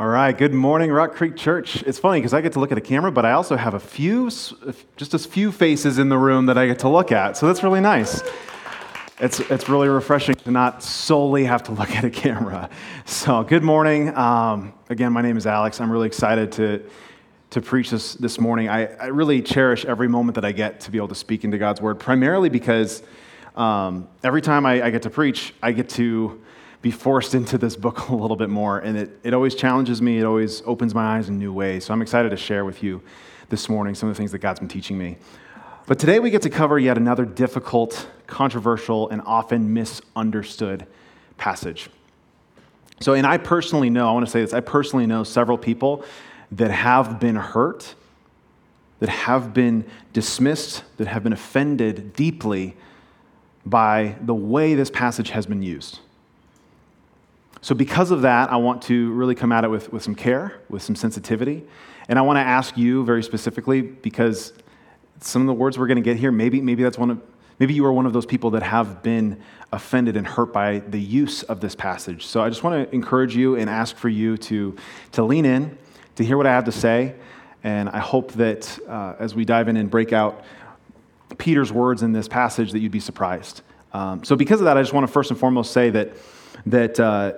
All right, good morning, Rock Creek Church. It's funny because I get to look at a camera, but I also have a few, just a few faces in the room that I get to look at. So that's really nice. It's, it's really refreshing to not solely have to look at a camera. So, good morning. Um, again, my name is Alex. I'm really excited to, to preach this this morning. I, I really cherish every moment that I get to be able to speak into God's Word, primarily because um, every time I, I get to preach, I get to be forced into this book a little bit more. And it, it always challenges me, it always opens my eyes in new ways. So I'm excited to share with you this morning some of the things that God's been teaching me. But today we get to cover yet another difficult, controversial, and often misunderstood passage. So, and I personally know, I want to say this, I personally know several people that have been hurt, that have been dismissed, that have been offended deeply by the way this passage has been used. So, because of that, I want to really come at it with, with some care, with some sensitivity. And I want to ask you very specifically, because some of the words we're going to get here, maybe, maybe that's one of, maybe you are one of those people that have been offended and hurt by the use of this passage. So I just want to encourage you and ask for you to, to lean in, to hear what I have to say. And I hope that uh, as we dive in and break out Peter's words in this passage, that you'd be surprised. Um, so because of that, I just want to first and foremost say that, that uh,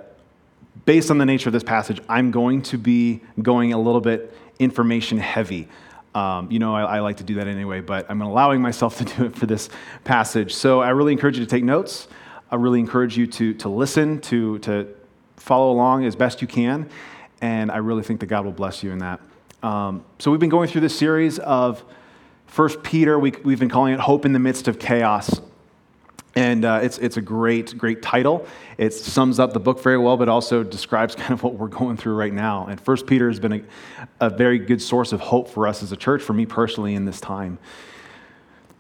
based on the nature of this passage, I'm going to be going a little bit information heavy. Um, you know, I, I, like to do that anyway, but I'm allowing myself to do it for this passage. So I really encourage you to take notes. I really encourage you to, to listen, to, to follow along as best you can. And I really think that God will bless you in that. Um, so we've been going through this series of First Peter. We, we've been calling it Hope in the Midst of Chaos. And uh, it's, it's a great, great title. It sums up the book very well, but also describes kind of what we're going through right now. And First Peter has been a, a very good source of hope for us as a church, for me personally, in this time.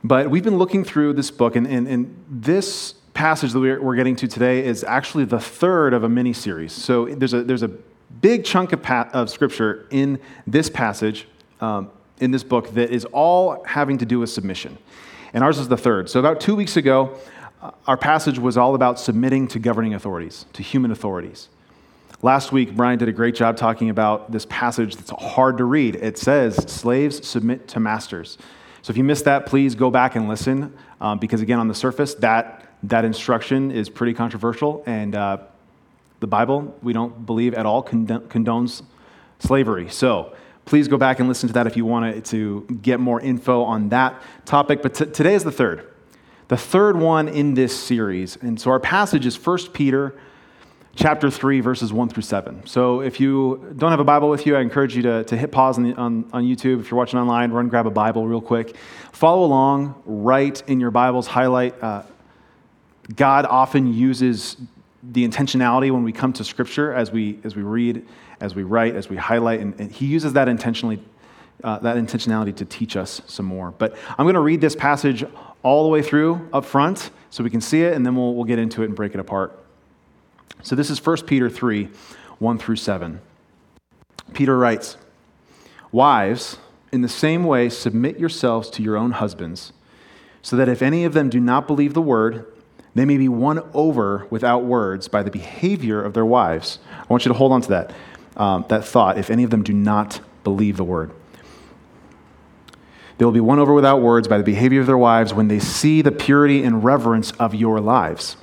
But we've been looking through this book, and, and, and this passage that we're, getting to today is actually the third of a mini series. So there's a, there's a big chunk of, pa- of scripture in this passage, um, in this book, that is all having to do with submission. And ours is the third. So about two weeks ago, our passage was all about submitting to governing authorities, to human authorities. Last week, Brian did a great job talking about this passage that's hard to read. It says, Slaves submit to masters. So if you missed that, please go back and listen, um, because again, on the surface, that, that instruction is pretty controversial. And uh, the Bible, we don't believe at all, condones slavery. So please go back and listen to that if you want to get more info on that topic. But t- today is the third the third one in this series. And so our passage is 1 Peter chapter 3, verses 1 through 7. So if you don't have a Bible with you, I encourage you to, to hit pause on, the, on, on YouTube. If you're watching online, run grab a Bible real quick. Follow along, write in your Bibles, highlight. Uh, God often uses the intentionality when we come to Scripture as we, as we read, as we write, as we highlight, and, and He uses that intentionally. Uh, that intentionality to teach us some more. But I'm going to read this passage all the way through up front so we can see it, and then we'll, we'll get into it and break it apart. So this is 1 Peter 3 1 through 7. Peter writes, Wives, in the same way, submit yourselves to your own husbands, so that if any of them do not believe the word, they may be won over without words by the behavior of their wives. I want you to hold on to that, um, that thought, if any of them do not believe the word. They will be won over without words by the behavior of their wives when they see the purity and reverence of your lives.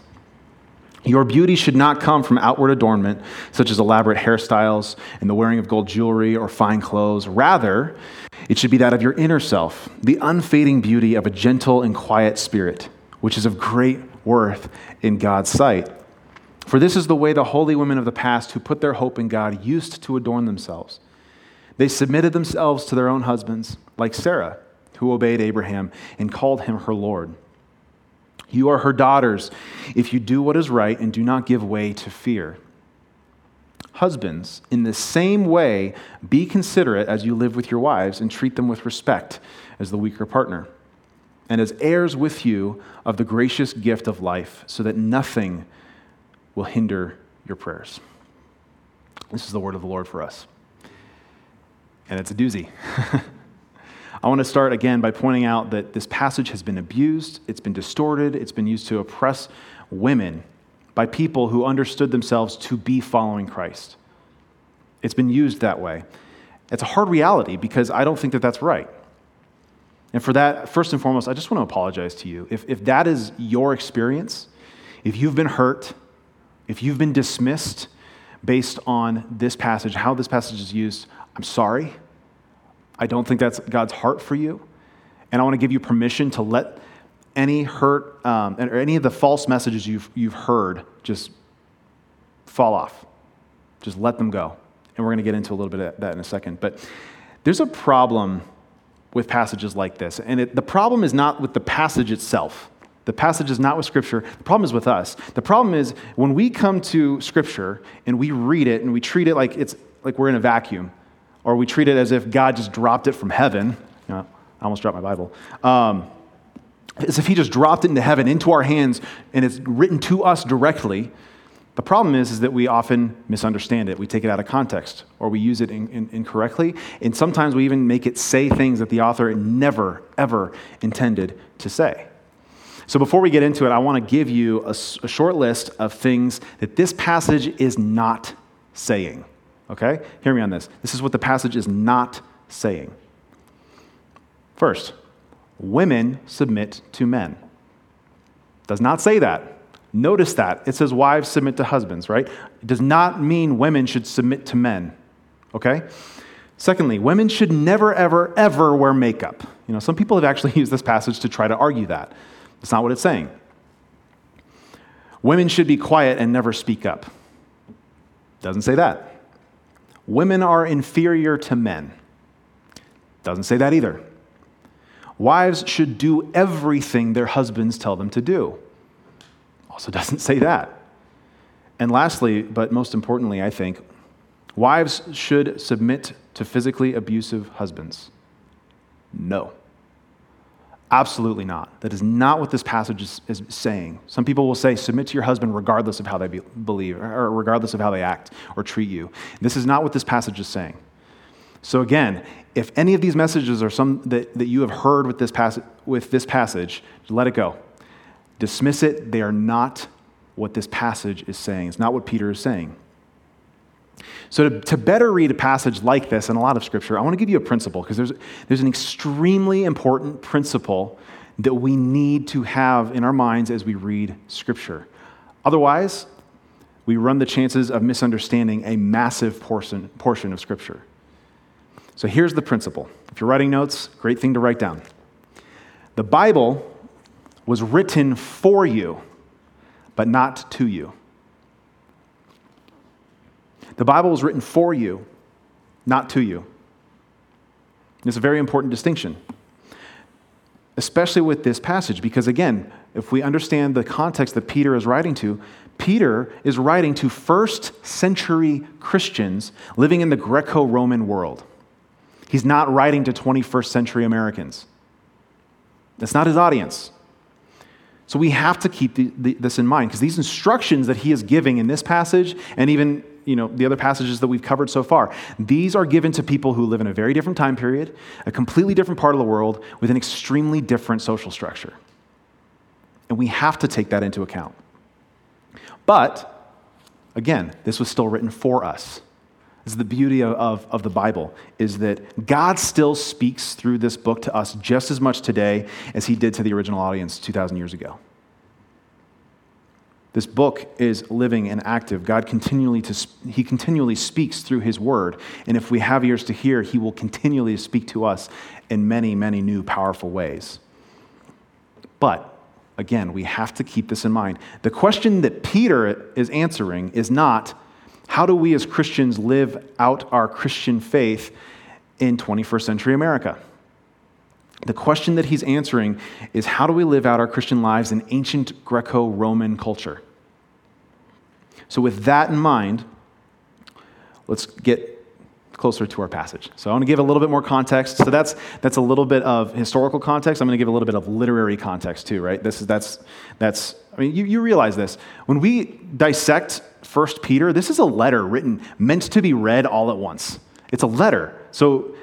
Your beauty should not come from outward adornment, such as elaborate hairstyles and the wearing of gold jewelry or fine clothes. Rather, it should be that of your inner self, the unfading beauty of a gentle and quiet spirit, which is of great worth in God's sight. For this is the way the holy women of the past who put their hope in God used to adorn themselves. They submitted themselves to their own husbands, like Sarah who obeyed Abraham and called him her Lord. You are her daughters if you do what is right and do not give way to fear. Husbands, in the same way, be considerate as you live with your wives and treat them with respect as the weaker partner, and as heirs with you of the gracious gift of life, so that nothing will hinder your prayers. This is the word of the Lord for us. And it's a doozy. I want to start again by pointing out that this passage has been abused, it's been distorted, it's been used to oppress women by people who understood themselves to be following Christ. It's been used that way. It's a hard reality because I don't think that that's right. And for that, first and foremost, I just want to apologize to you. If, if that is your experience, if you've been hurt, if you've been dismissed based on this passage, how this passage is used, I'm sorry. I don't think that's God's heart for you. And I want to give you permission to let any hurt um, or any of the false messages you've, you've heard just fall off. Just let them go. And we're going to get into a little bit of that in a second. But there's a problem with passages like this. And it, the problem is not with the passage itself. The passage is not with Scripture. The problem is with us. The problem is when we come to Scripture and we read it and we treat it like it's like we're in a vacuum, or we treat it as if God just dropped it from heaven. I almost dropped my Bible. Um, as if He just dropped it into heaven, into our hands, and it's written to us directly. The problem is, is that we often misunderstand it. We take it out of context or we use it in, in, incorrectly. And sometimes we even make it say things that the author never, ever intended to say. So before we get into it, I want to give you a, a short list of things that this passage is not saying. Okay? Hear me on this. This is what the passage is not saying. First, women submit to men. Does not say that. Notice that. It says wives submit to husbands, right? It does not mean women should submit to men, okay? Secondly, women should never, ever, ever wear makeup. You know, some people have actually used this passage to try to argue that. That's not what it's saying. Women should be quiet and never speak up. Doesn't say that. Women are inferior to men. Doesn't say that either. Wives should do everything their husbands tell them to do also doesn't say that. And lastly, but most importantly, I think, wives should submit to physically abusive husbands. No. Absolutely not. That is not what this passage is, is, saying. Some people will say, submit to your husband regardless of how they be, believe, or regardless of how they act or treat you. This is not what this passage is saying. So, again, if any of these messages are some that, that you have heard with this, passage, with this passage, let it go. Dismiss it. They are not what this passage is saying. It's not what Peter is saying. So, to, to, better read a passage like this and a lot of scripture, I want to give you a principle because there's, there's an extremely important principle that we need to have in our minds as we read scripture. Otherwise, we run the chances of misunderstanding a massive portion, portion of scripture. So, here's the principle. If you're writing notes, great thing to write down. The Bible was written for you, but not to you. The Bible was written for you, not to you. It's a very important distinction, especially with this passage, because again, if we understand the context that Peter is writing to, Peter is writing to first century Christians living in the Greco Roman world. He's not writing to 21st century Americans. That's not his audience. So we have to keep the, the, this in mind because these instructions that he is giving in this passage and even you know, the other passages that we've covered so far, these are given to people who live in a very different time period, a completely different part of the world, with an extremely different social structure. And we have to take that into account. But, again, this was still written for us. This is the beauty of, of, of, the Bible, is that God still speaks through this book to us just as much today as he did to the original audience 2,000 years ago. This book is living and active. God continually, to, he continually speaks through his word. And if we have ears to hear, he will continually speak to us in many, many new powerful ways. But again, we have to keep this in mind. The question that Peter is answering is not, how do we as Christians live out our Christian faith in 21st century America? The question that he's answering is how do we live out our Christian lives in ancient Greco Roman culture? So, with that in mind, let's get closer to our passage. So I want to give a little bit more context. So that's that's a little bit of historical context. I'm going to give a little bit of literary context too, right? This is that's that's I mean, you, you realize this. When we dissect First Peter, this is a letter written, meant to be read all at once. It's a letter. So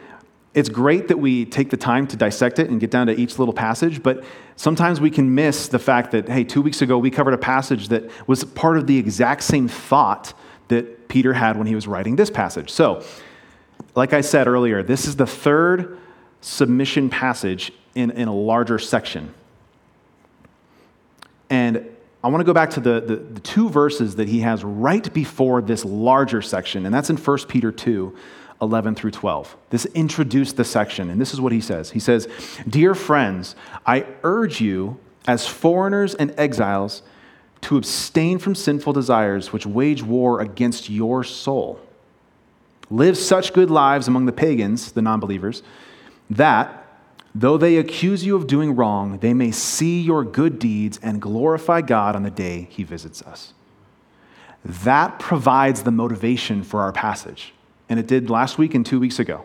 it's great that we take the time to dissect it and get down to each little passage, but sometimes we can miss the fact that, hey, two weeks ago we covered a passage that was part of the exact same thought that Peter had when he was writing this passage. So, like I said earlier, this is the third submission passage in, in a larger section. And I want to go back to the, the, the, two verses that he has right before this larger section, and that's in 1 Peter 2 11 through 12. This introduced the section, and this is what he says. He says, Dear friends, I urge you, as foreigners and exiles, to abstain from sinful desires which wage war against your soul. Live such good lives among the pagans, the non believers, that, though they accuse you of doing wrong, they may see your good deeds and glorify God on the day he visits us. That provides the motivation for our passage. And it did last week and two weeks ago.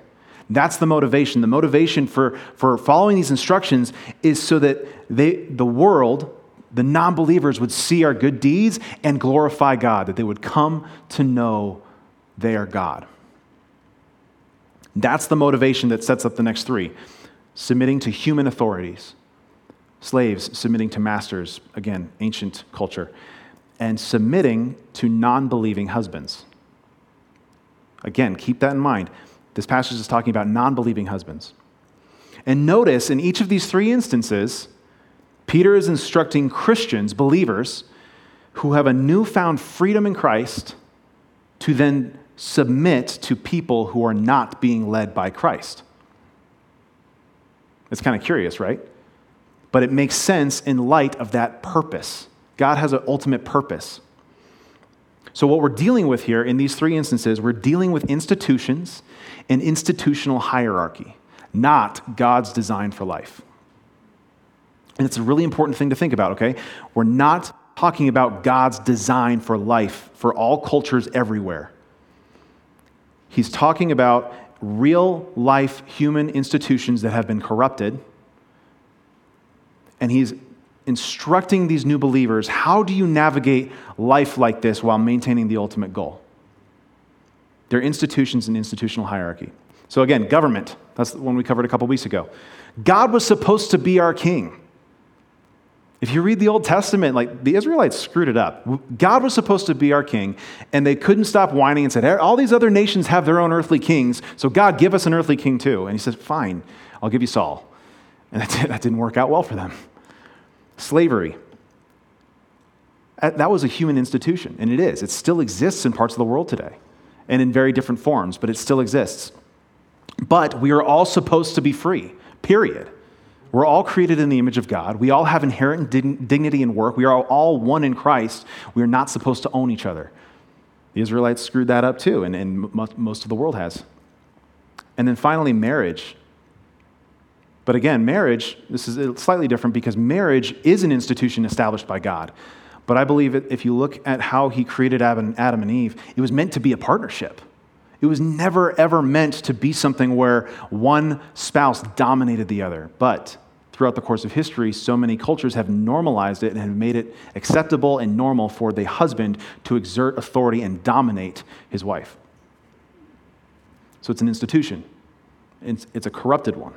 That's the motivation. The motivation for, for following these instructions is so that they, the world, the non believers, would see our good deeds and glorify God, that they would come to know they are God. That's the motivation that sets up the next three submitting to human authorities, slaves submitting to masters, again, ancient culture, and submitting to non believing husbands. Again, keep that in mind. This passage is talking about non believing husbands. And notice in each of these three instances, Peter is instructing Christians, believers, who have a newfound freedom in Christ to then submit to people who are not being led by Christ. It's kind of curious, right? But it makes sense in light of that purpose. God has an ultimate purpose. So, what we're dealing with here in these three instances, we're dealing with institutions and institutional hierarchy, not God's design for life. And it's a really important thing to think about, okay? We're not talking about God's design for life for all cultures everywhere. He's talking about real life human institutions that have been corrupted. And he's instructing these new believers how do you navigate life like this while maintaining the ultimate goal? There are institutions and institutional hierarchy. So, again, government. That's the one we covered a couple weeks ago. God was supposed to be our king. If you read the Old Testament, like the Israelites screwed it up. God was supposed to be our king, and they couldn't stop whining and said, All these other nations have their own earthly kings, so God, give us an earthly king too. And he said, Fine, I'll give you Saul. And that didn't work out well for them. Slavery. That was a human institution, and it is. It still exists in parts of the world today, and in very different forms, but it still exists. But we are all supposed to be free, period. We're all created in the image of God. We all have inherent dignity and work. We are all one in Christ. We are not supposed to own each other. The Israelites screwed that up too, and, and most of the world has. And then finally, marriage. But again, marriage, this is slightly different because marriage is an institution established by God. But I believe if you look at how he created Adam and Eve, it was meant to be a partnership. It was never, ever meant to be something where one spouse dominated the other. But throughout the course of history, so many cultures have normalized it and have made it acceptable and normal for the husband to exert authority and dominate his wife. So it's an institution, it's, it's a corrupted one.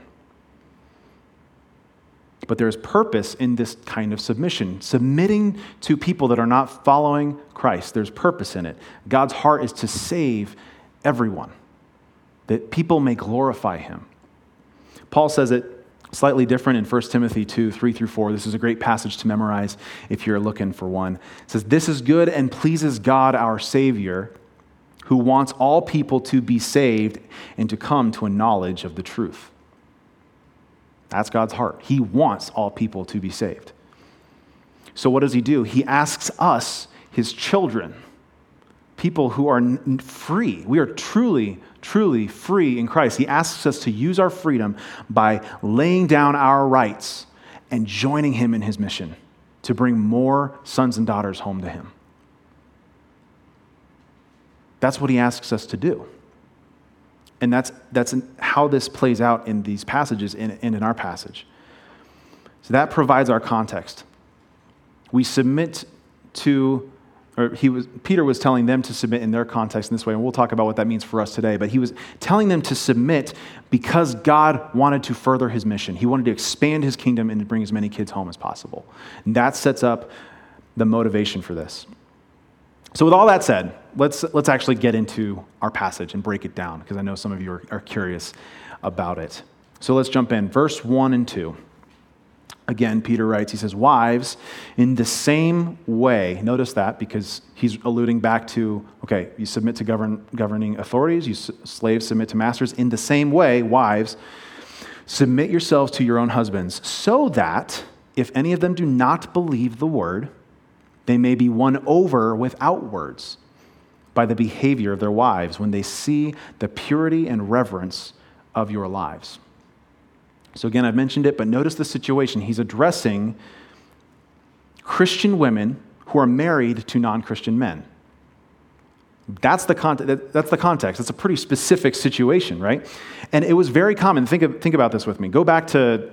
But there's purpose in this kind of submission. Submitting to people that are not following Christ, there's purpose in it. God's heart is to save everyone, that people may glorify him. Paul says it slightly different in 1 Timothy 2 3 through 4. This is a great passage to memorize if you're looking for one. It says, This is good and pleases God our Savior, who wants all people to be saved and to come to a knowledge of the truth. That's God's heart. He wants all people to be saved. So, what does He do? He asks us, His children, people who are free. We are truly, truly free in Christ. He asks us to use our freedom by laying down our rights and joining Him in His mission to bring more sons and daughters home to Him. That's what He asks us to do. And that's, that's how this plays out in these passages and in, in our passage. So that provides our context. We submit to or he was, Peter was telling them to submit in their context in this way, and we'll talk about what that means for us today. But he was telling them to submit because God wanted to further his mission. He wanted to expand his kingdom and to bring as many kids home as possible. And that sets up the motivation for this. So, with all that said, let's, let's actually get into our passage and break it down because I know some of you are, are curious about it. So let's jump in. Verse 1 and 2. Again, Peter writes, he says, Wives, in the same way, notice that because he's alluding back to, okay, you submit to govern, governing authorities, you slaves submit to masters. In the same way, wives, submit yourselves to your own husbands, so that if any of them do not believe the word, they may be won over without words by the behavior of their wives when they see the purity and reverence of your lives. So, again, I've mentioned it, but notice the situation. He's addressing Christian women who are married to non Christian men. That's the, con- that's the context. It's a pretty specific situation, right? And it was very common. Think, of, think about this with me. Go back to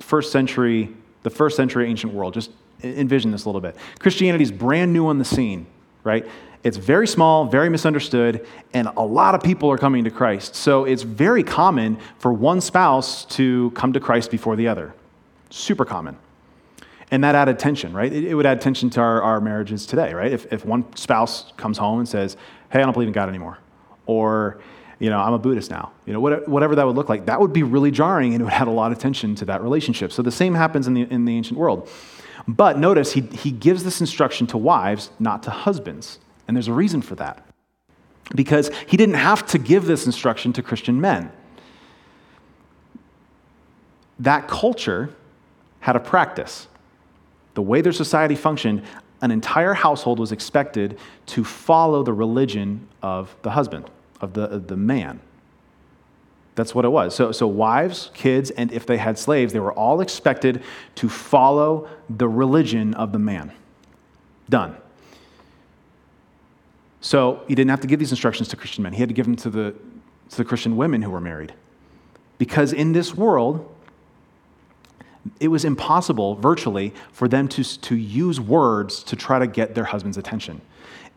first century, the first century ancient world. Just envision this a little bit. Christianity is brand new on the scene, right? It's very small, very misunderstood, and a lot of people are coming to Christ. So it's very common for one spouse to come to Christ before the other. Super common. And that added tension, right? It, would add tension to our, our marriages today, right? If, if one spouse comes home and says, hey, I don't believe in God anymore, or, you know, I'm a Buddhist now, you know, whatever that would look like, that would be really jarring and it would add a lot of tension to that relationship. So the same happens in the, in the ancient world. But notice he, he gives this instruction to wives, not to husbands. And there's a reason for that. Because he didn't have to give this instruction to Christian men. That culture had a practice. The way their society functioned, an entire household was expected to follow the religion of the husband, of the, of the man. That's what it was. So, so, wives, kids, and if they had slaves, they were all expected to follow the religion of the man. Done. So he didn't have to give these instructions to Christian men. He had to give them to the, to the Christian women who were married. Because in this world, it was impossible, virtually, for them to, to use words to try to get their husband's attention.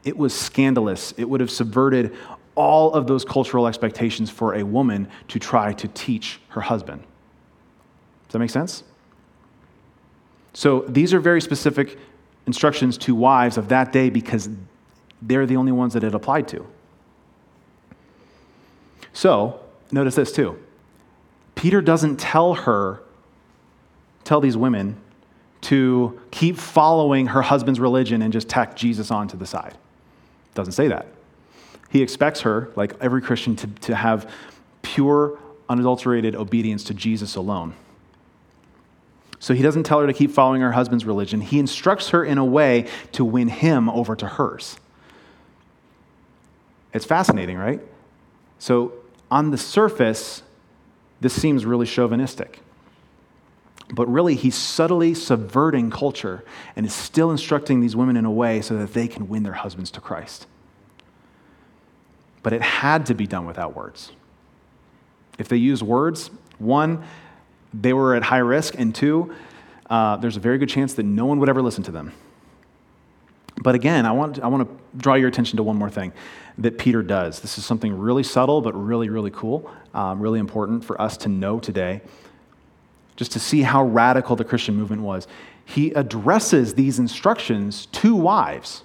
It was scandalous. It would have subverted all of those cultural expectations for a woman to try to teach her husband. Does that make sense? So these are very specific instructions to wives of that day because they're the only ones that it applied to. So, notice this too. Peter doesn't tell her, tell these women to keep following her husband's religion and just tack Jesus onto the side. Doesn't say that. He expects her, like every Christian, to, to have pure, unadulterated obedience to Jesus alone. So he doesn't tell her to keep following her husband's religion. He instructs her in a way to win him over to hers. It's fascinating, right? So, on the surface, this seems really chauvinistic. But really, he's subtly subverting culture and is still instructing these women in a way so that they can win their husbands to Christ. But it had to be done without words. If they use words, one, they were at high risk, and two, uh, there's a very good chance that no one would ever listen to them. But again, I want, I want to draw your attention to one more thing that Peter does. This is something really subtle, but really, really cool, um, really important for us to know today, just to see how radical the Christian movement was. He addresses these instructions to wives.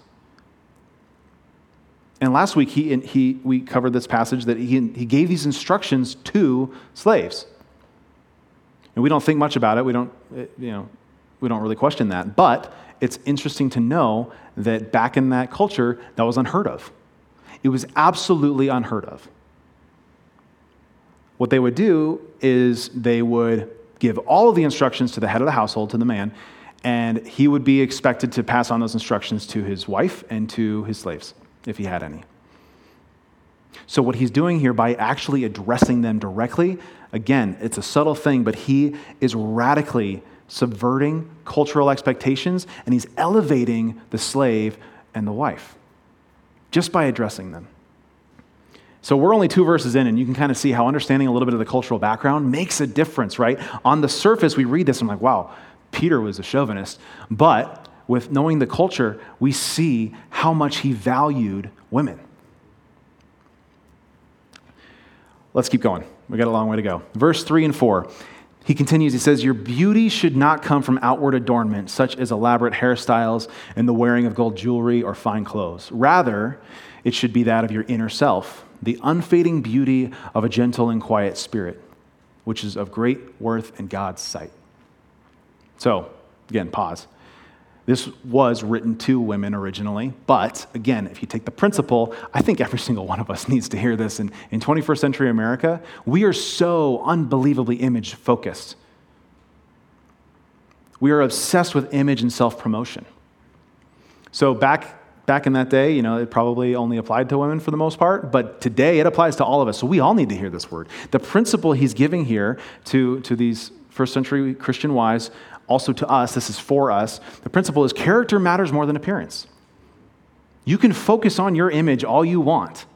And last week, he, he, we covered this passage that he, he gave these instructions to slaves. And we don't think much about it. We don't, eh, you know, we don't really question that. But it's interesting to know that back in that culture, that was unheard of. It was absolutely unheard of. What they would do is they would give all of the instructions to the head of the household, to the man, and he would be expected to pass on those instructions to his wife and to his slaves, if he had any. So, what he's doing here by actually addressing them directly, again, it's a subtle thing, but he is radically subverting cultural expectations, and he's elevating the slave and the wife just by addressing them. So we're only two verses in, and you can kind of see how understanding a little bit of the cultural background makes a difference, right? On the surface, we read this and I'm like, wow, Peter was a chauvinist. But with knowing the culture, we see how much he valued women. Let's keep going. We got a long way to go. Verse 3 and 4. He continues, he says, Your beauty should not come from outward adornment, such as elaborate hairstyles and the wearing of gold jewelry or fine clothes. Rather, it should be that of your inner self, the unfading beauty of a gentle and quiet spirit, which is of great worth in God's sight. So, again, pause. This was written to women originally, but again, if you take the principle, I think every single one of us needs to hear this. And in 21st century America, we are so unbelievably image focused. We are obsessed with image and self promotion. So back back in that day, you know, it probably only applied to women for the most part, but today it applies to all of us. So we all need to hear this word. The principle he's giving here to, to these first century Christian wives also to us, this is for us. The principle is character matters more than appearance. You can focus on your image all you want,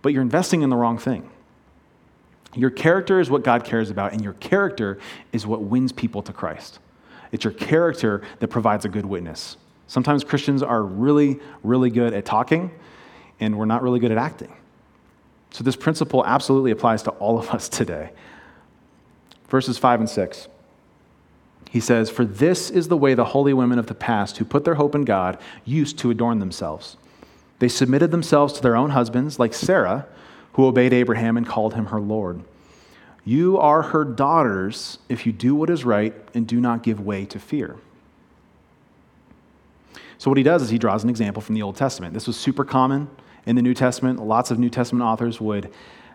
but you're investing in the wrong thing. Your character is what God cares about, and your character is what wins people to Christ. It's your character that provides a good witness. Sometimes Christians are really, really good at talking, and we're not really good at acting. So, this principle absolutely applies to all of us today. Verses 5 and 6. He says, For this is the way the holy women of the past who put their hope in God used to adorn themselves. They submitted themselves to their own husbands, like Sarah, who obeyed Abraham and called him her Lord. You are her daughters if you do what is right and do not give way to fear. So, what he does is he draws an example from the Old Testament. This was super common in the New Testament. Lots of New Testament authors would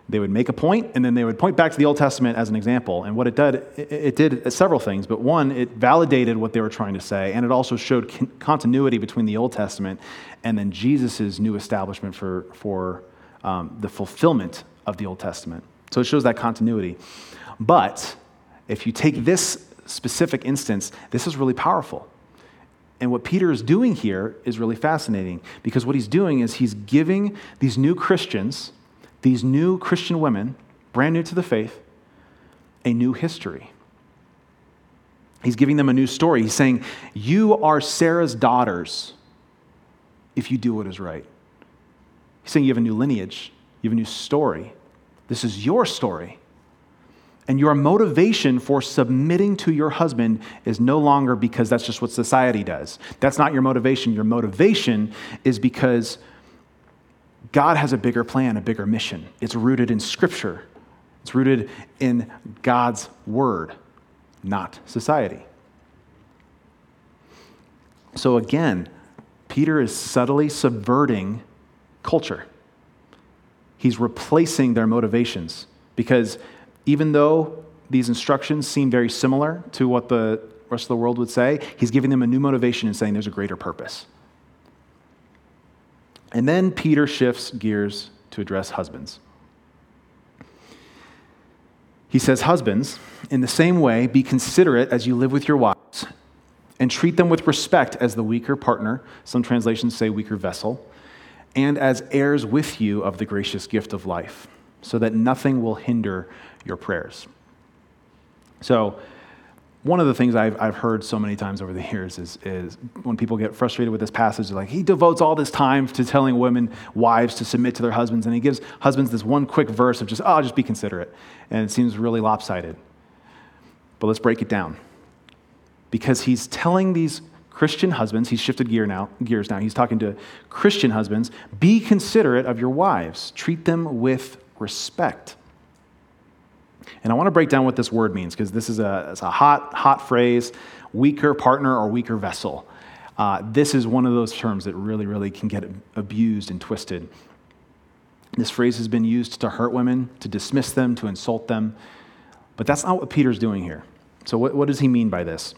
they would make a point and then they would point back to the Old Testament as an example. And what it did, it, did several things, but one, it validated what they were trying to say, and it also showed continuity between the Old Testament and then Jesus' new establishment for, for um, the fulfillment of the Old Testament. So it shows that continuity. But if you take this specific instance, this is really powerful. And what Peter is doing here is really fascinating because what he's doing is he's giving these new Christians these new Christian women, brand new to the faith, a new history. He's giving them a new story. He's saying, You are Sarah's daughters if you do what is right. He's saying you have a new lineage, you have a new story. This is your story. And your motivation for submitting to your husband is no longer because that's just what society does. That's not your motivation. Your motivation is because God has a bigger plan, a bigger mission. It's rooted in Scripture, it's rooted in God's Word, not society. So again, Peter is subtly subverting culture. He's replacing their motivations because even though these instructions seem very similar to what the rest of the world would say, he's giving them a new motivation and saying there's a greater purpose. And then Peter shifts gears to address husbands. He says, Husbands, in the same way, be considerate as you live with your wives, and treat them with respect as the weaker partner, some translations say weaker vessel, and as heirs with you of the gracious gift of life, so that nothing will hinder your prayers. So, one of the things I've, I've heard so many times over the years is, is when people get frustrated with this passage, like, he devotes all this time to telling women, wives, to submit to their husbands, and he gives husbands this one quick verse of just, oh, just be considerate. And it seems really lopsided. But let's break it down. Because he's telling these Christian husbands, he's shifted gear now, gears now, he's talking to Christian husbands, be considerate of your wives, treat them with respect. And I want to break down what this word means because this is a, a, hot, hot phrase weaker partner or weaker vessel. Uh, this is one of those terms that really, really can get abused and twisted. This phrase has been used to hurt women, to dismiss them, to insult them. But that's not what Peter's doing here. So, what, what does he mean by this?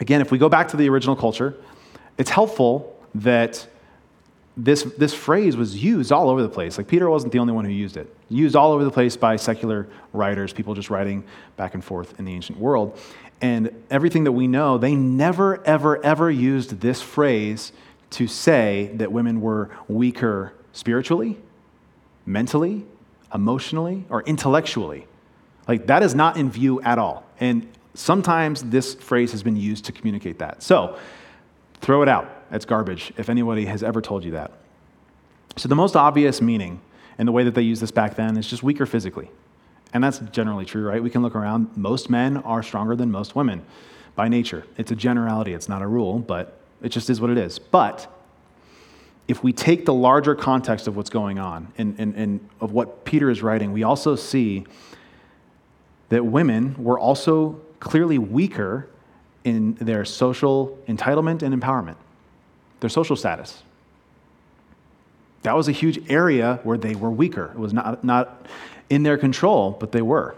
Again, if we go back to the original culture, it's helpful that this, this phrase was used all over the place. Like Peter wasn't the only one who used it. Used all over the place by secular writers, people just writing back and forth in the ancient world. And everything that we know, they never, ever, ever used this phrase to say that women were weaker spiritually, mentally, emotionally, or intellectually. Like that is not in view at all. And sometimes this phrase has been used to communicate that. So throw it out. It's garbage if anybody has ever told you that. So, the most obvious meaning and the way that they used this back then is just weaker physically. And that's generally true, right? We can look around. Most men are stronger than most women by nature. It's a generality, it's not a rule, but it just is what it is. But if we take the larger context of what's going on and, and, and of what Peter is writing, we also see that women were also clearly weaker in their social entitlement and empowerment, their social status. That was a huge area where they were weaker. It was not, not in their control, but they were.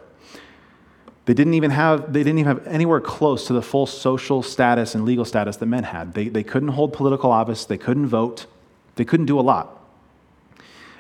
They didn't even have, they didn't even have anywhere close to the full social status and legal status that men had. They, they couldn't hold political office, they couldn't vote, they couldn't do a lot.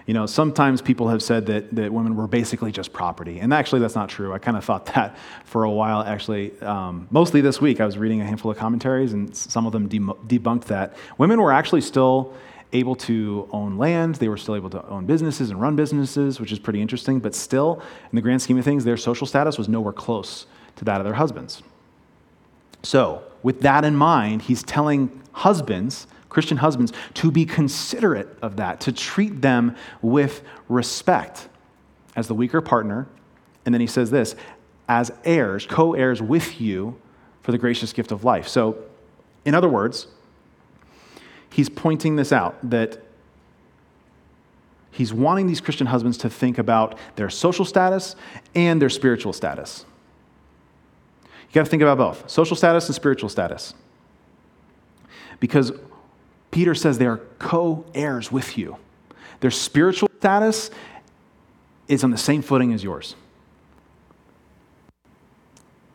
You know, sometimes people have said that, that women were basically just property. And actually, that's not true. I kind of thought that for a while, actually. Um, mostly this week, I was reading a handful of commentaries, and some of them debunked that. Women were actually still able to own land, they were still able to own businesses and run businesses, which is pretty interesting, but still, in the grand scheme of things, their social status was nowhere close to that of their husbands. So, with that in mind, he's telling husbands, Christian husbands, to be considerate of that, to treat them with respect as the weaker partner. And then he says this as heirs, co heirs with you for the gracious gift of life. So, in other words, he's pointing this out that he's wanting these Christian husbands to think about their social status and their spiritual status. You got to think about both social status and spiritual status. Because Peter says they are co heirs with you. Their spiritual status is on the same footing as yours.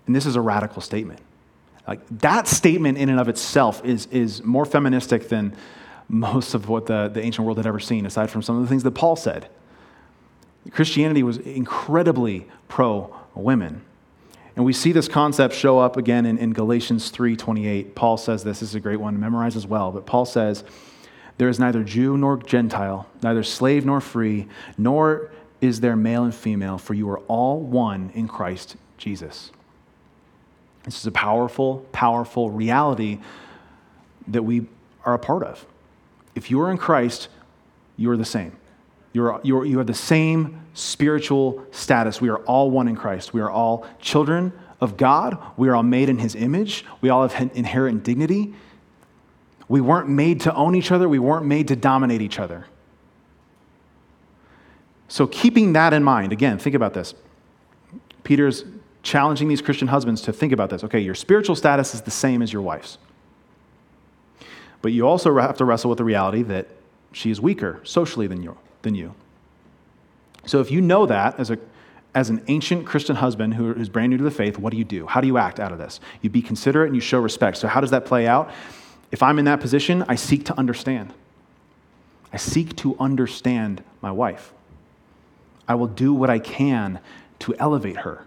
And this is a radical statement. Like that statement in and of itself is, is more feministic than most of what the, the ancient world had ever seen, aside from some of the things that Paul said. Christianity was incredibly pro women. And we see this concept show up again in, in Galatians 3:28. Paul says this, this is a great one to memorize as well, but Paul says, There is neither Jew nor Gentile, neither slave nor free, nor is there male and female, for you are all one in Christ Jesus. This is a powerful, powerful reality that we are a part of. If you are in Christ, you are the same. You're, you're, you have the same spiritual status. We are all one in Christ. We are all children of God. We are all made in His image. We all have inherent dignity. We weren't made to own each other, we weren't made to dominate each other. So, keeping that in mind, again, think about this. Peter's challenging these Christian husbands to think about this. Okay, your spiritual status is the same as your wife's. But you also have to wrestle with the reality that she is weaker socially than you. Than you. So if you know that as, a, as an ancient Christian husband who is brand new to the faith, what do you do? How do you act out of this? You be considerate and you show respect. So how does that play out? If I'm in that position, I seek to understand. I seek to understand my wife. I will do what I can to elevate her.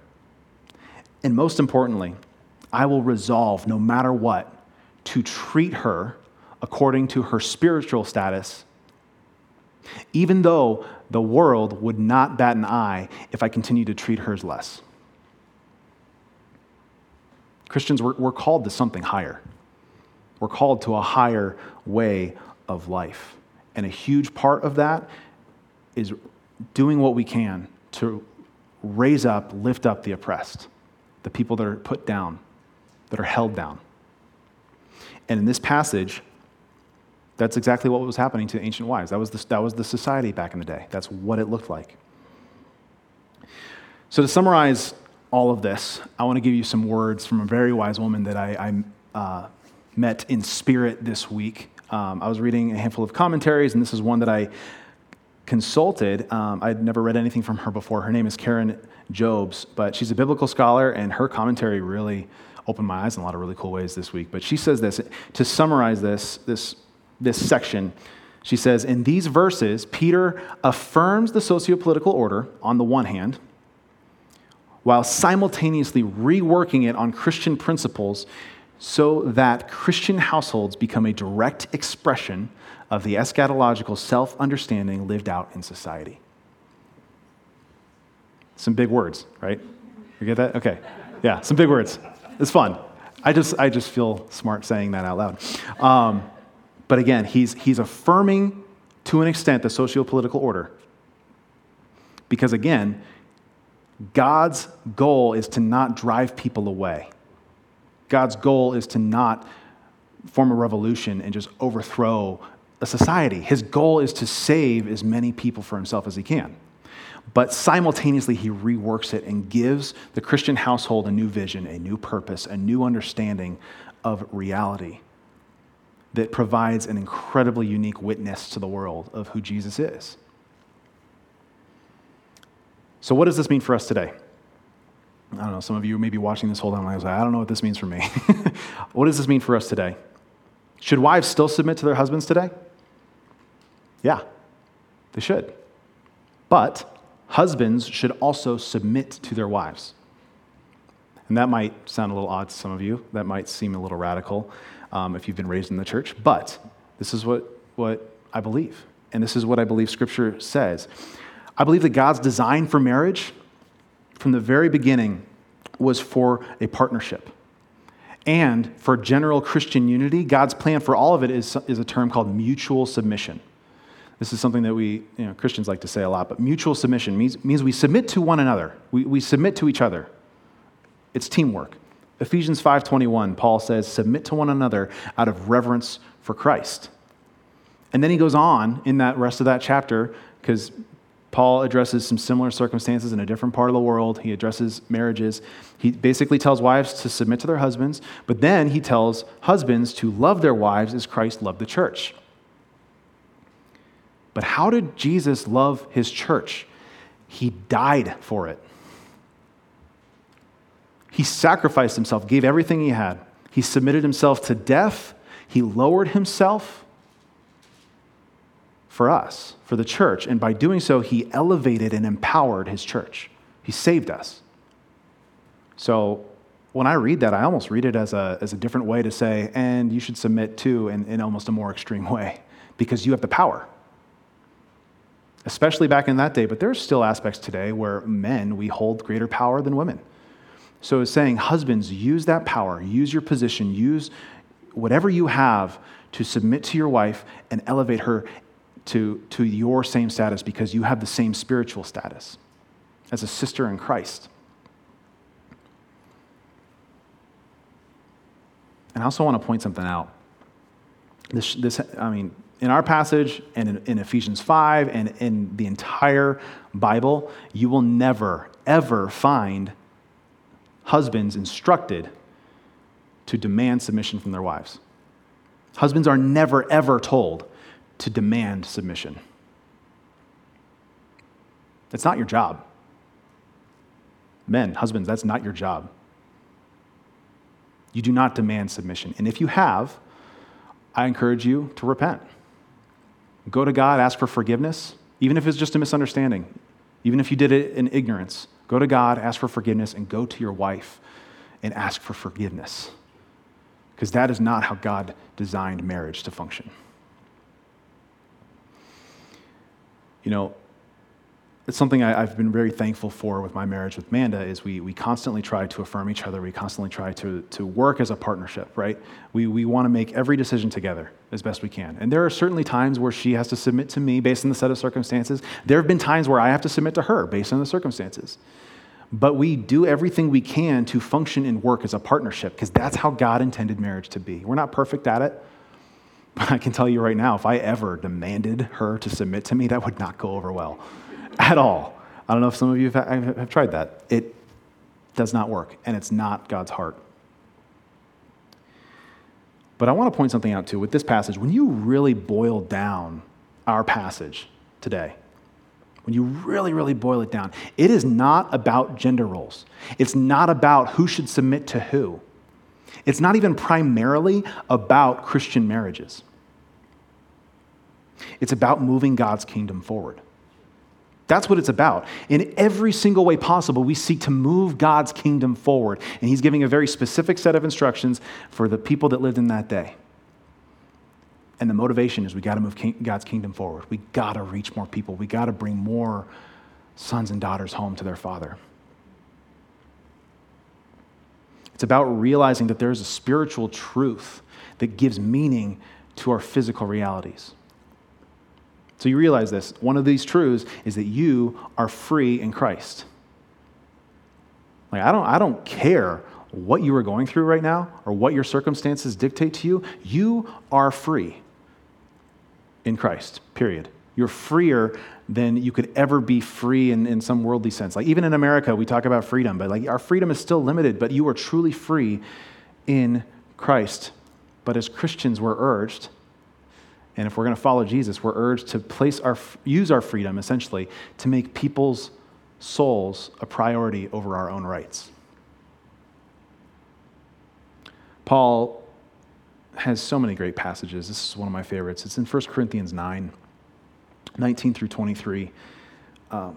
And most importantly, I will resolve, no matter what, to treat her according to her spiritual status, even though the world would not bat an eye if I continue to treat hers less. Christians, we're, we're called to something higher. We're called to a higher way of life. And a huge part of that is doing what we can to raise up, lift up the oppressed the people that are put down, that are held down. And in this passage, that's exactly what was happening to ancient wives. That was, the, that was the society back in the day. That's what it looked like. So, to summarize all of this, I want to give you some words from a very wise woman that I, I uh, met in spirit this week. Um, I was reading a handful of commentaries, and this is one that I consulted. Um, I'd never read anything from her before. Her name is Karen Jobes, but she's a biblical scholar, and her commentary really opened my eyes in a lot of really cool ways this week. But she says this to summarize this, this, this section. She says, In these verses, Peter affirms the socio-political order on the one hand, while simultaneously reworking it on Christian principles so that Christian households become a direct expression of the eschatological self understanding lived out in society. Some big words, right? You get that? Okay. Yeah, some big words. It's fun. I just, I just feel smart saying that out loud. Um, but again, he's, he's affirming to an extent the socio political order. Because again, God's goal is to not drive people away. God's goal is to not form a revolution and just overthrow a society. His goal is to save as many people for himself as he can. But simultaneously, he reworks it and gives the Christian household a new vision, a new purpose, a new understanding of reality that provides an incredibly unique witness to the world of who Jesus is. So, what does this mean for us today? I don't know, some of you may be watching this whole time like, I don't know what this means for me. what does this mean for us today? Should wives still submit to their husbands today? Yeah, they should. But husbands should also submit to their wives. And that might sound a little odd to some of you. That might seem a little radical um, if you've been raised in the church. But this is what, what I believe. And this is what I believe Scripture says. I believe that God's design for marriage from the very beginning was for a partnership. And for general Christian unity, God's plan for all of it is, is a term called mutual submission. This is something that we, you know, Christians like to say a lot, but mutual submission means, means we submit to one another. We, we submit to each other. It's teamwork. Ephesians 5:21, Paul says, "Submit to one another out of reverence for Christ." And then he goes on in that rest of that chapter because Paul addresses some similar circumstances in a different part of the world. He addresses marriages. He basically tells wives to submit to their husbands, but then he tells husbands to love their wives as Christ loved the church. But how did Jesus love his church? He died for it. He sacrificed himself, gave everything he had. He submitted himself to death. He lowered himself for us, for the church. And by doing so, he elevated and empowered his church. He saved us. So when I read that, I almost read it as a, as a different way to say, and you should submit too in, in almost a more extreme way, because you have the power. Especially back in that day, but there's still aspects today where men, we hold greater power than women. So it's saying, husbands, use that power, use your position, use whatever you have to submit to your wife and elevate her to, to your same status because you have the same spiritual status as a sister in Christ. And I also want to point something out. This, this I mean, in our passage and in, in Ephesians 5 and in the entire Bible, you will never, ever find husbands instructed to demand submission from their wives. Husbands are never, ever told to demand submission. It's not your job. Men, husbands, that's not your job. You do not demand submission. And if you have, I encourage you to repent. Go to God, ask for forgiveness, even if it's just a misunderstanding, even if you did it in ignorance. Go to God, ask for forgiveness, and go to your wife and ask for forgiveness. Because that is not how God designed marriage to function. you know, it's something I, have been very thankful for with my marriage with Manda is we, we constantly try to affirm each other. We constantly try to, to work as a partnership, right? We, we want to make every decision together as best we can. And there are certainly times where she has to submit to me based on the set of circumstances. There have been times where I have to submit to her based on the circumstances. But we do everything we can to function and work as a partnership because that's how God intended marriage to be. We're not perfect at it. But I can tell you right now, if I ever demanded her to submit to me, that would not go over well at all. I don't know if some of you have, tried that. It does not work, and it's not God's heart. But I want to point something out too with this passage. When you really boil down our passage today, when you really, really boil it down, it is not about gender roles. It's not about who should submit to who. It's not even primarily about Christian marriages. It's about moving God's kingdom forward. That's what it's about. In every single way possible, we seek to move God's kingdom forward. And He's giving a very specific set of instructions for the people that lived in that day. And the motivation is we got to move king, God's kingdom forward. We got to reach more people. We got to bring more sons and daughters home to their father. It's about realizing that there's a spiritual truth that gives meaning to our physical realities. So you realize this. One of these truths is that you are free in Christ. Like, I don't, I don't care what you are going through right now or what your circumstances dictate to you. You are free in Christ, period. You're freer than you could ever be free in, in some worldly sense. Like, even in America, we talk about freedom, but like, our freedom is still limited, but you are truly free in Christ. But as Christians, we're urged and if we're going to follow Jesus, we're urged to place our, use our freedom essentially to make people's souls a priority over our own rights. Paul has so many great passages. This is one of my favorites. It's in 1 Corinthians 9, 19 through 23. Um,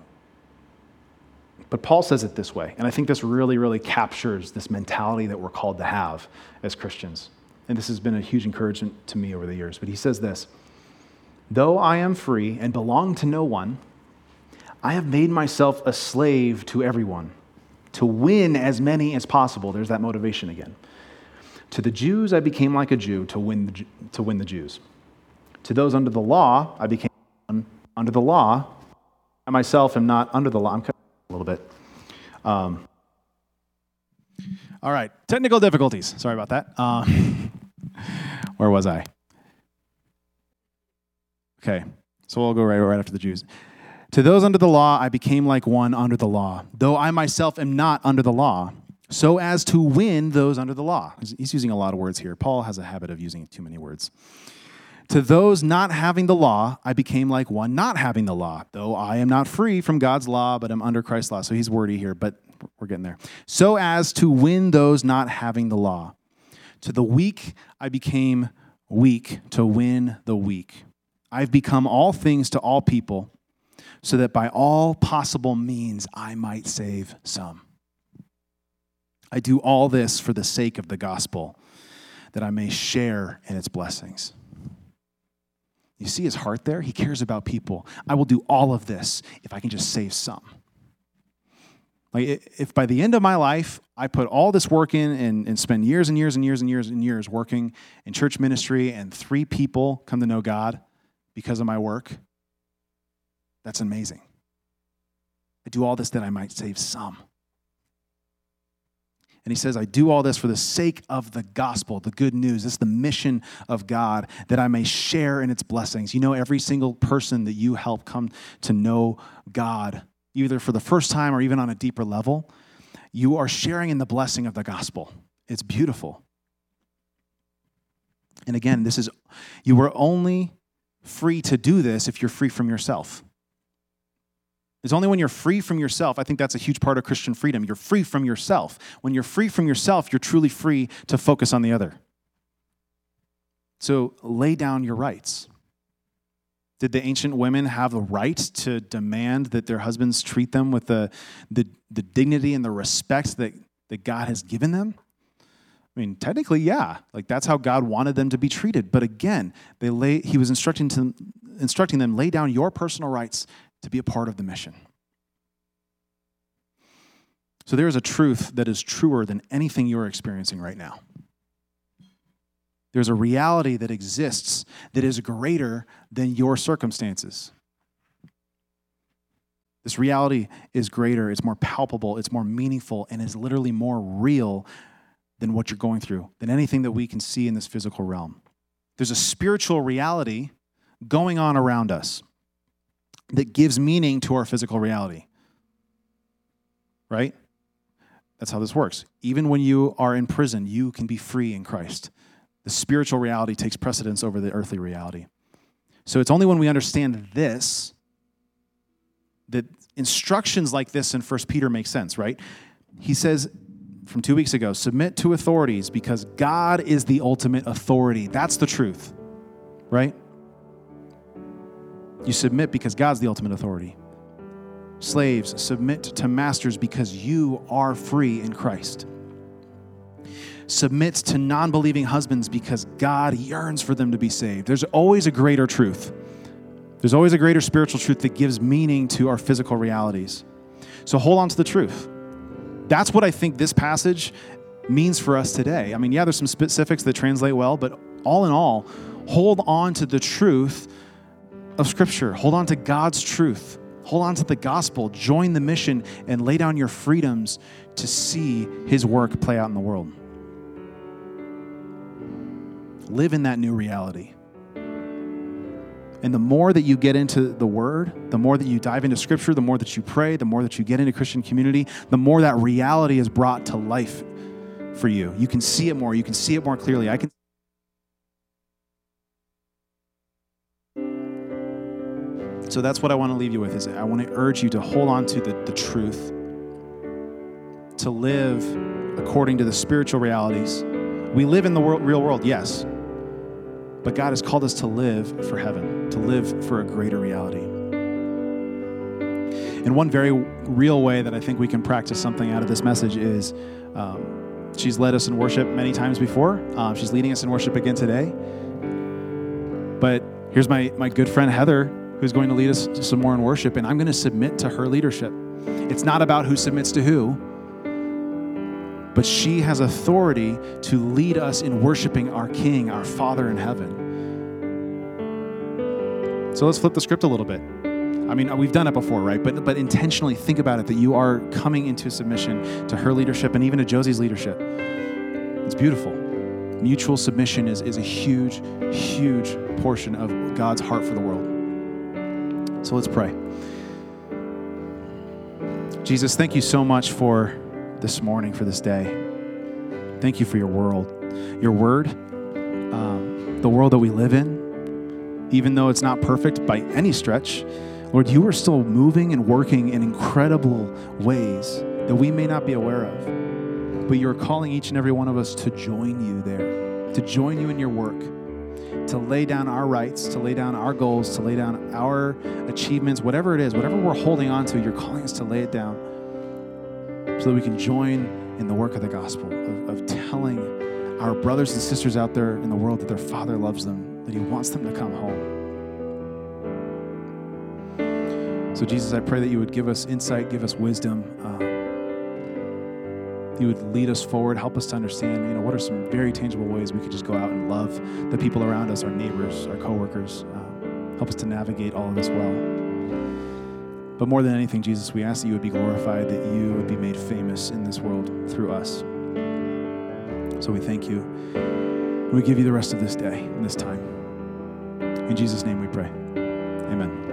but Paul says it this way, and I think this really, really captures this mentality that we're called to have as Christians. And this has been a huge encouragement to me over the years. But he says this Though I am free and belong to no one, I have made myself a slave to everyone to win as many as possible. There's that motivation again. To the Jews, I became like a Jew to win the, to win the Jews. To those under the law, I became under the law. I myself am not under the law. I'm cutting a little bit. Um, all right, technical difficulties. Sorry about that. Um, where was I? Okay, so we'll go right, right after the Jews. To those under the law, I became like one under the law, though I myself am not under the law, so as to win those under the law. He's using a lot of words here. Paul has a habit of using too many words. To those not having the law, I became like one not having the law, though I am not free from God's law, but am under Christ's law. So he's wordy here, but we're getting there. So as to win those not having the law. To the weak, I became weak to win the weak. I've become all things to all people, so that by all possible means I might save some. I do all this for the sake of the gospel, that I may share in its blessings. You see his heart there? He cares about people. I will do all of this if I can just save some. Like, if by the end of my life, I put all this work in and, and spend years and years and years and years and years working in church ministry, and three people come to know God because of my work, that's amazing. I do all this that I might save some. And he says, I do all this for the sake of the gospel, the good news. This is the mission of God, that I may share in its blessings. You know, every single person that you help come to know God either for the first time or even on a deeper level, you are sharing in the blessing of the gospel. It's beautiful. And again, this is, you are only free to do this if you're free from yourself. It's only when you're free from yourself, I think that's a huge part of Christian freedom. You're free from yourself. When you're free from yourself, you're truly free to focus on the other. So lay down your rights. Did the ancient women have the right to demand that their husbands treat them with the, the, the dignity and the respect that, that God has given them? I mean, technically, yeah. Like that's how God wanted them to be treated. But again, they lay, he was instructing, to, instructing them, lay down your personal rights to be a part of the mission. So there is a truth that is truer than anything you're experiencing right now. There's a reality that exists that is greater than your circumstances. This reality is greater, it's more palpable, it's more meaningful, and is literally more real than what you're going through, than anything that we can see in this physical realm. There's a spiritual reality going on around us that gives meaning to our physical reality. Right? That's how this works. Even when you are in prison, you can be free in Christ. The spiritual reality takes precedence over the earthly reality. So it's only when we understand this that instructions like this in 1 Peter make sense, right? He says from two weeks ago submit to authorities because God is the ultimate authority. That's the truth, right? You submit because God's the ultimate authority. Slaves, submit to masters because you are free in Christ submits to non believing husbands because God yearns for them to be saved. There's always a greater truth. There's always a greater spiritual truth that gives meaning to our physical realities. So hold on to the truth. That's what I think this passage means for us today. I mean, yeah, there's some specifics that translate well, but all in all, hold on to the truth of Scripture. Hold on to God's truth. Hold on to the gospel, join the mission, and lay down your freedoms to see his work play out in the world. Live in that new reality. And the more that you get into the Word, the more that you dive into Scripture, the more that you pray, the more that you get into Christian community, the more that reality is brought to life for you. You can see it more. You can see it more clearly. I can. So that's what I want to leave you with is I want to urge you to hold on to the, the truth, to live according to the spiritual realities. We live in the world, real world, yes, but God has called us to live for heaven, to live for a greater reality. And one very real way that I think we can practice something out of this message is um, she's led us in worship many times before. Um, she's leading us in worship again today. But here's my, my good friend Heather who's going to lead us some more in worship, and I'm going to submit to her leadership. It's not about who submits to who, but she has authority to lead us in worshiping our King, our Father in heaven. So let's flip the script a little bit. I mean, we've done it before, right? But, but intentionally think about it that you are coming into submission to her leadership and even to Josie's leadership. It's beautiful. Mutual submission is, is a huge, huge portion of God's heart for the world. So let's pray. Jesus, thank you so much for this morning, for this day. Thank you for your world, your word, um, the world that we live in. Even though it's not perfect by any stretch, Lord, you are still moving and working in incredible ways that we may not be aware of. But you're calling each and every one of us to join you there, to join you in your work to lay down our rights, to lay down our goals, to lay down our achievements, whatever it is, whatever we're holding on to, you're calling us to lay it down so that we can join in the work of the gospel, of, of telling our brothers and sisters out there in the world that their Father loves them, that He wants them to come home. So, Jesus, I pray that you would give us insight, give us wisdom. Uh, you would lead us forward, help us to understand, you know, what are some very tangible ways we could just go out and love the people around us, our neighbors, our coworkers. Uh, help us to navigate all of this well. But more than anything, Jesus, we ask that you would be glorified, that you would be made famous in this world through us. So we thank you. We give you the rest of this day and this time. In Jesus' name we pray. Amen.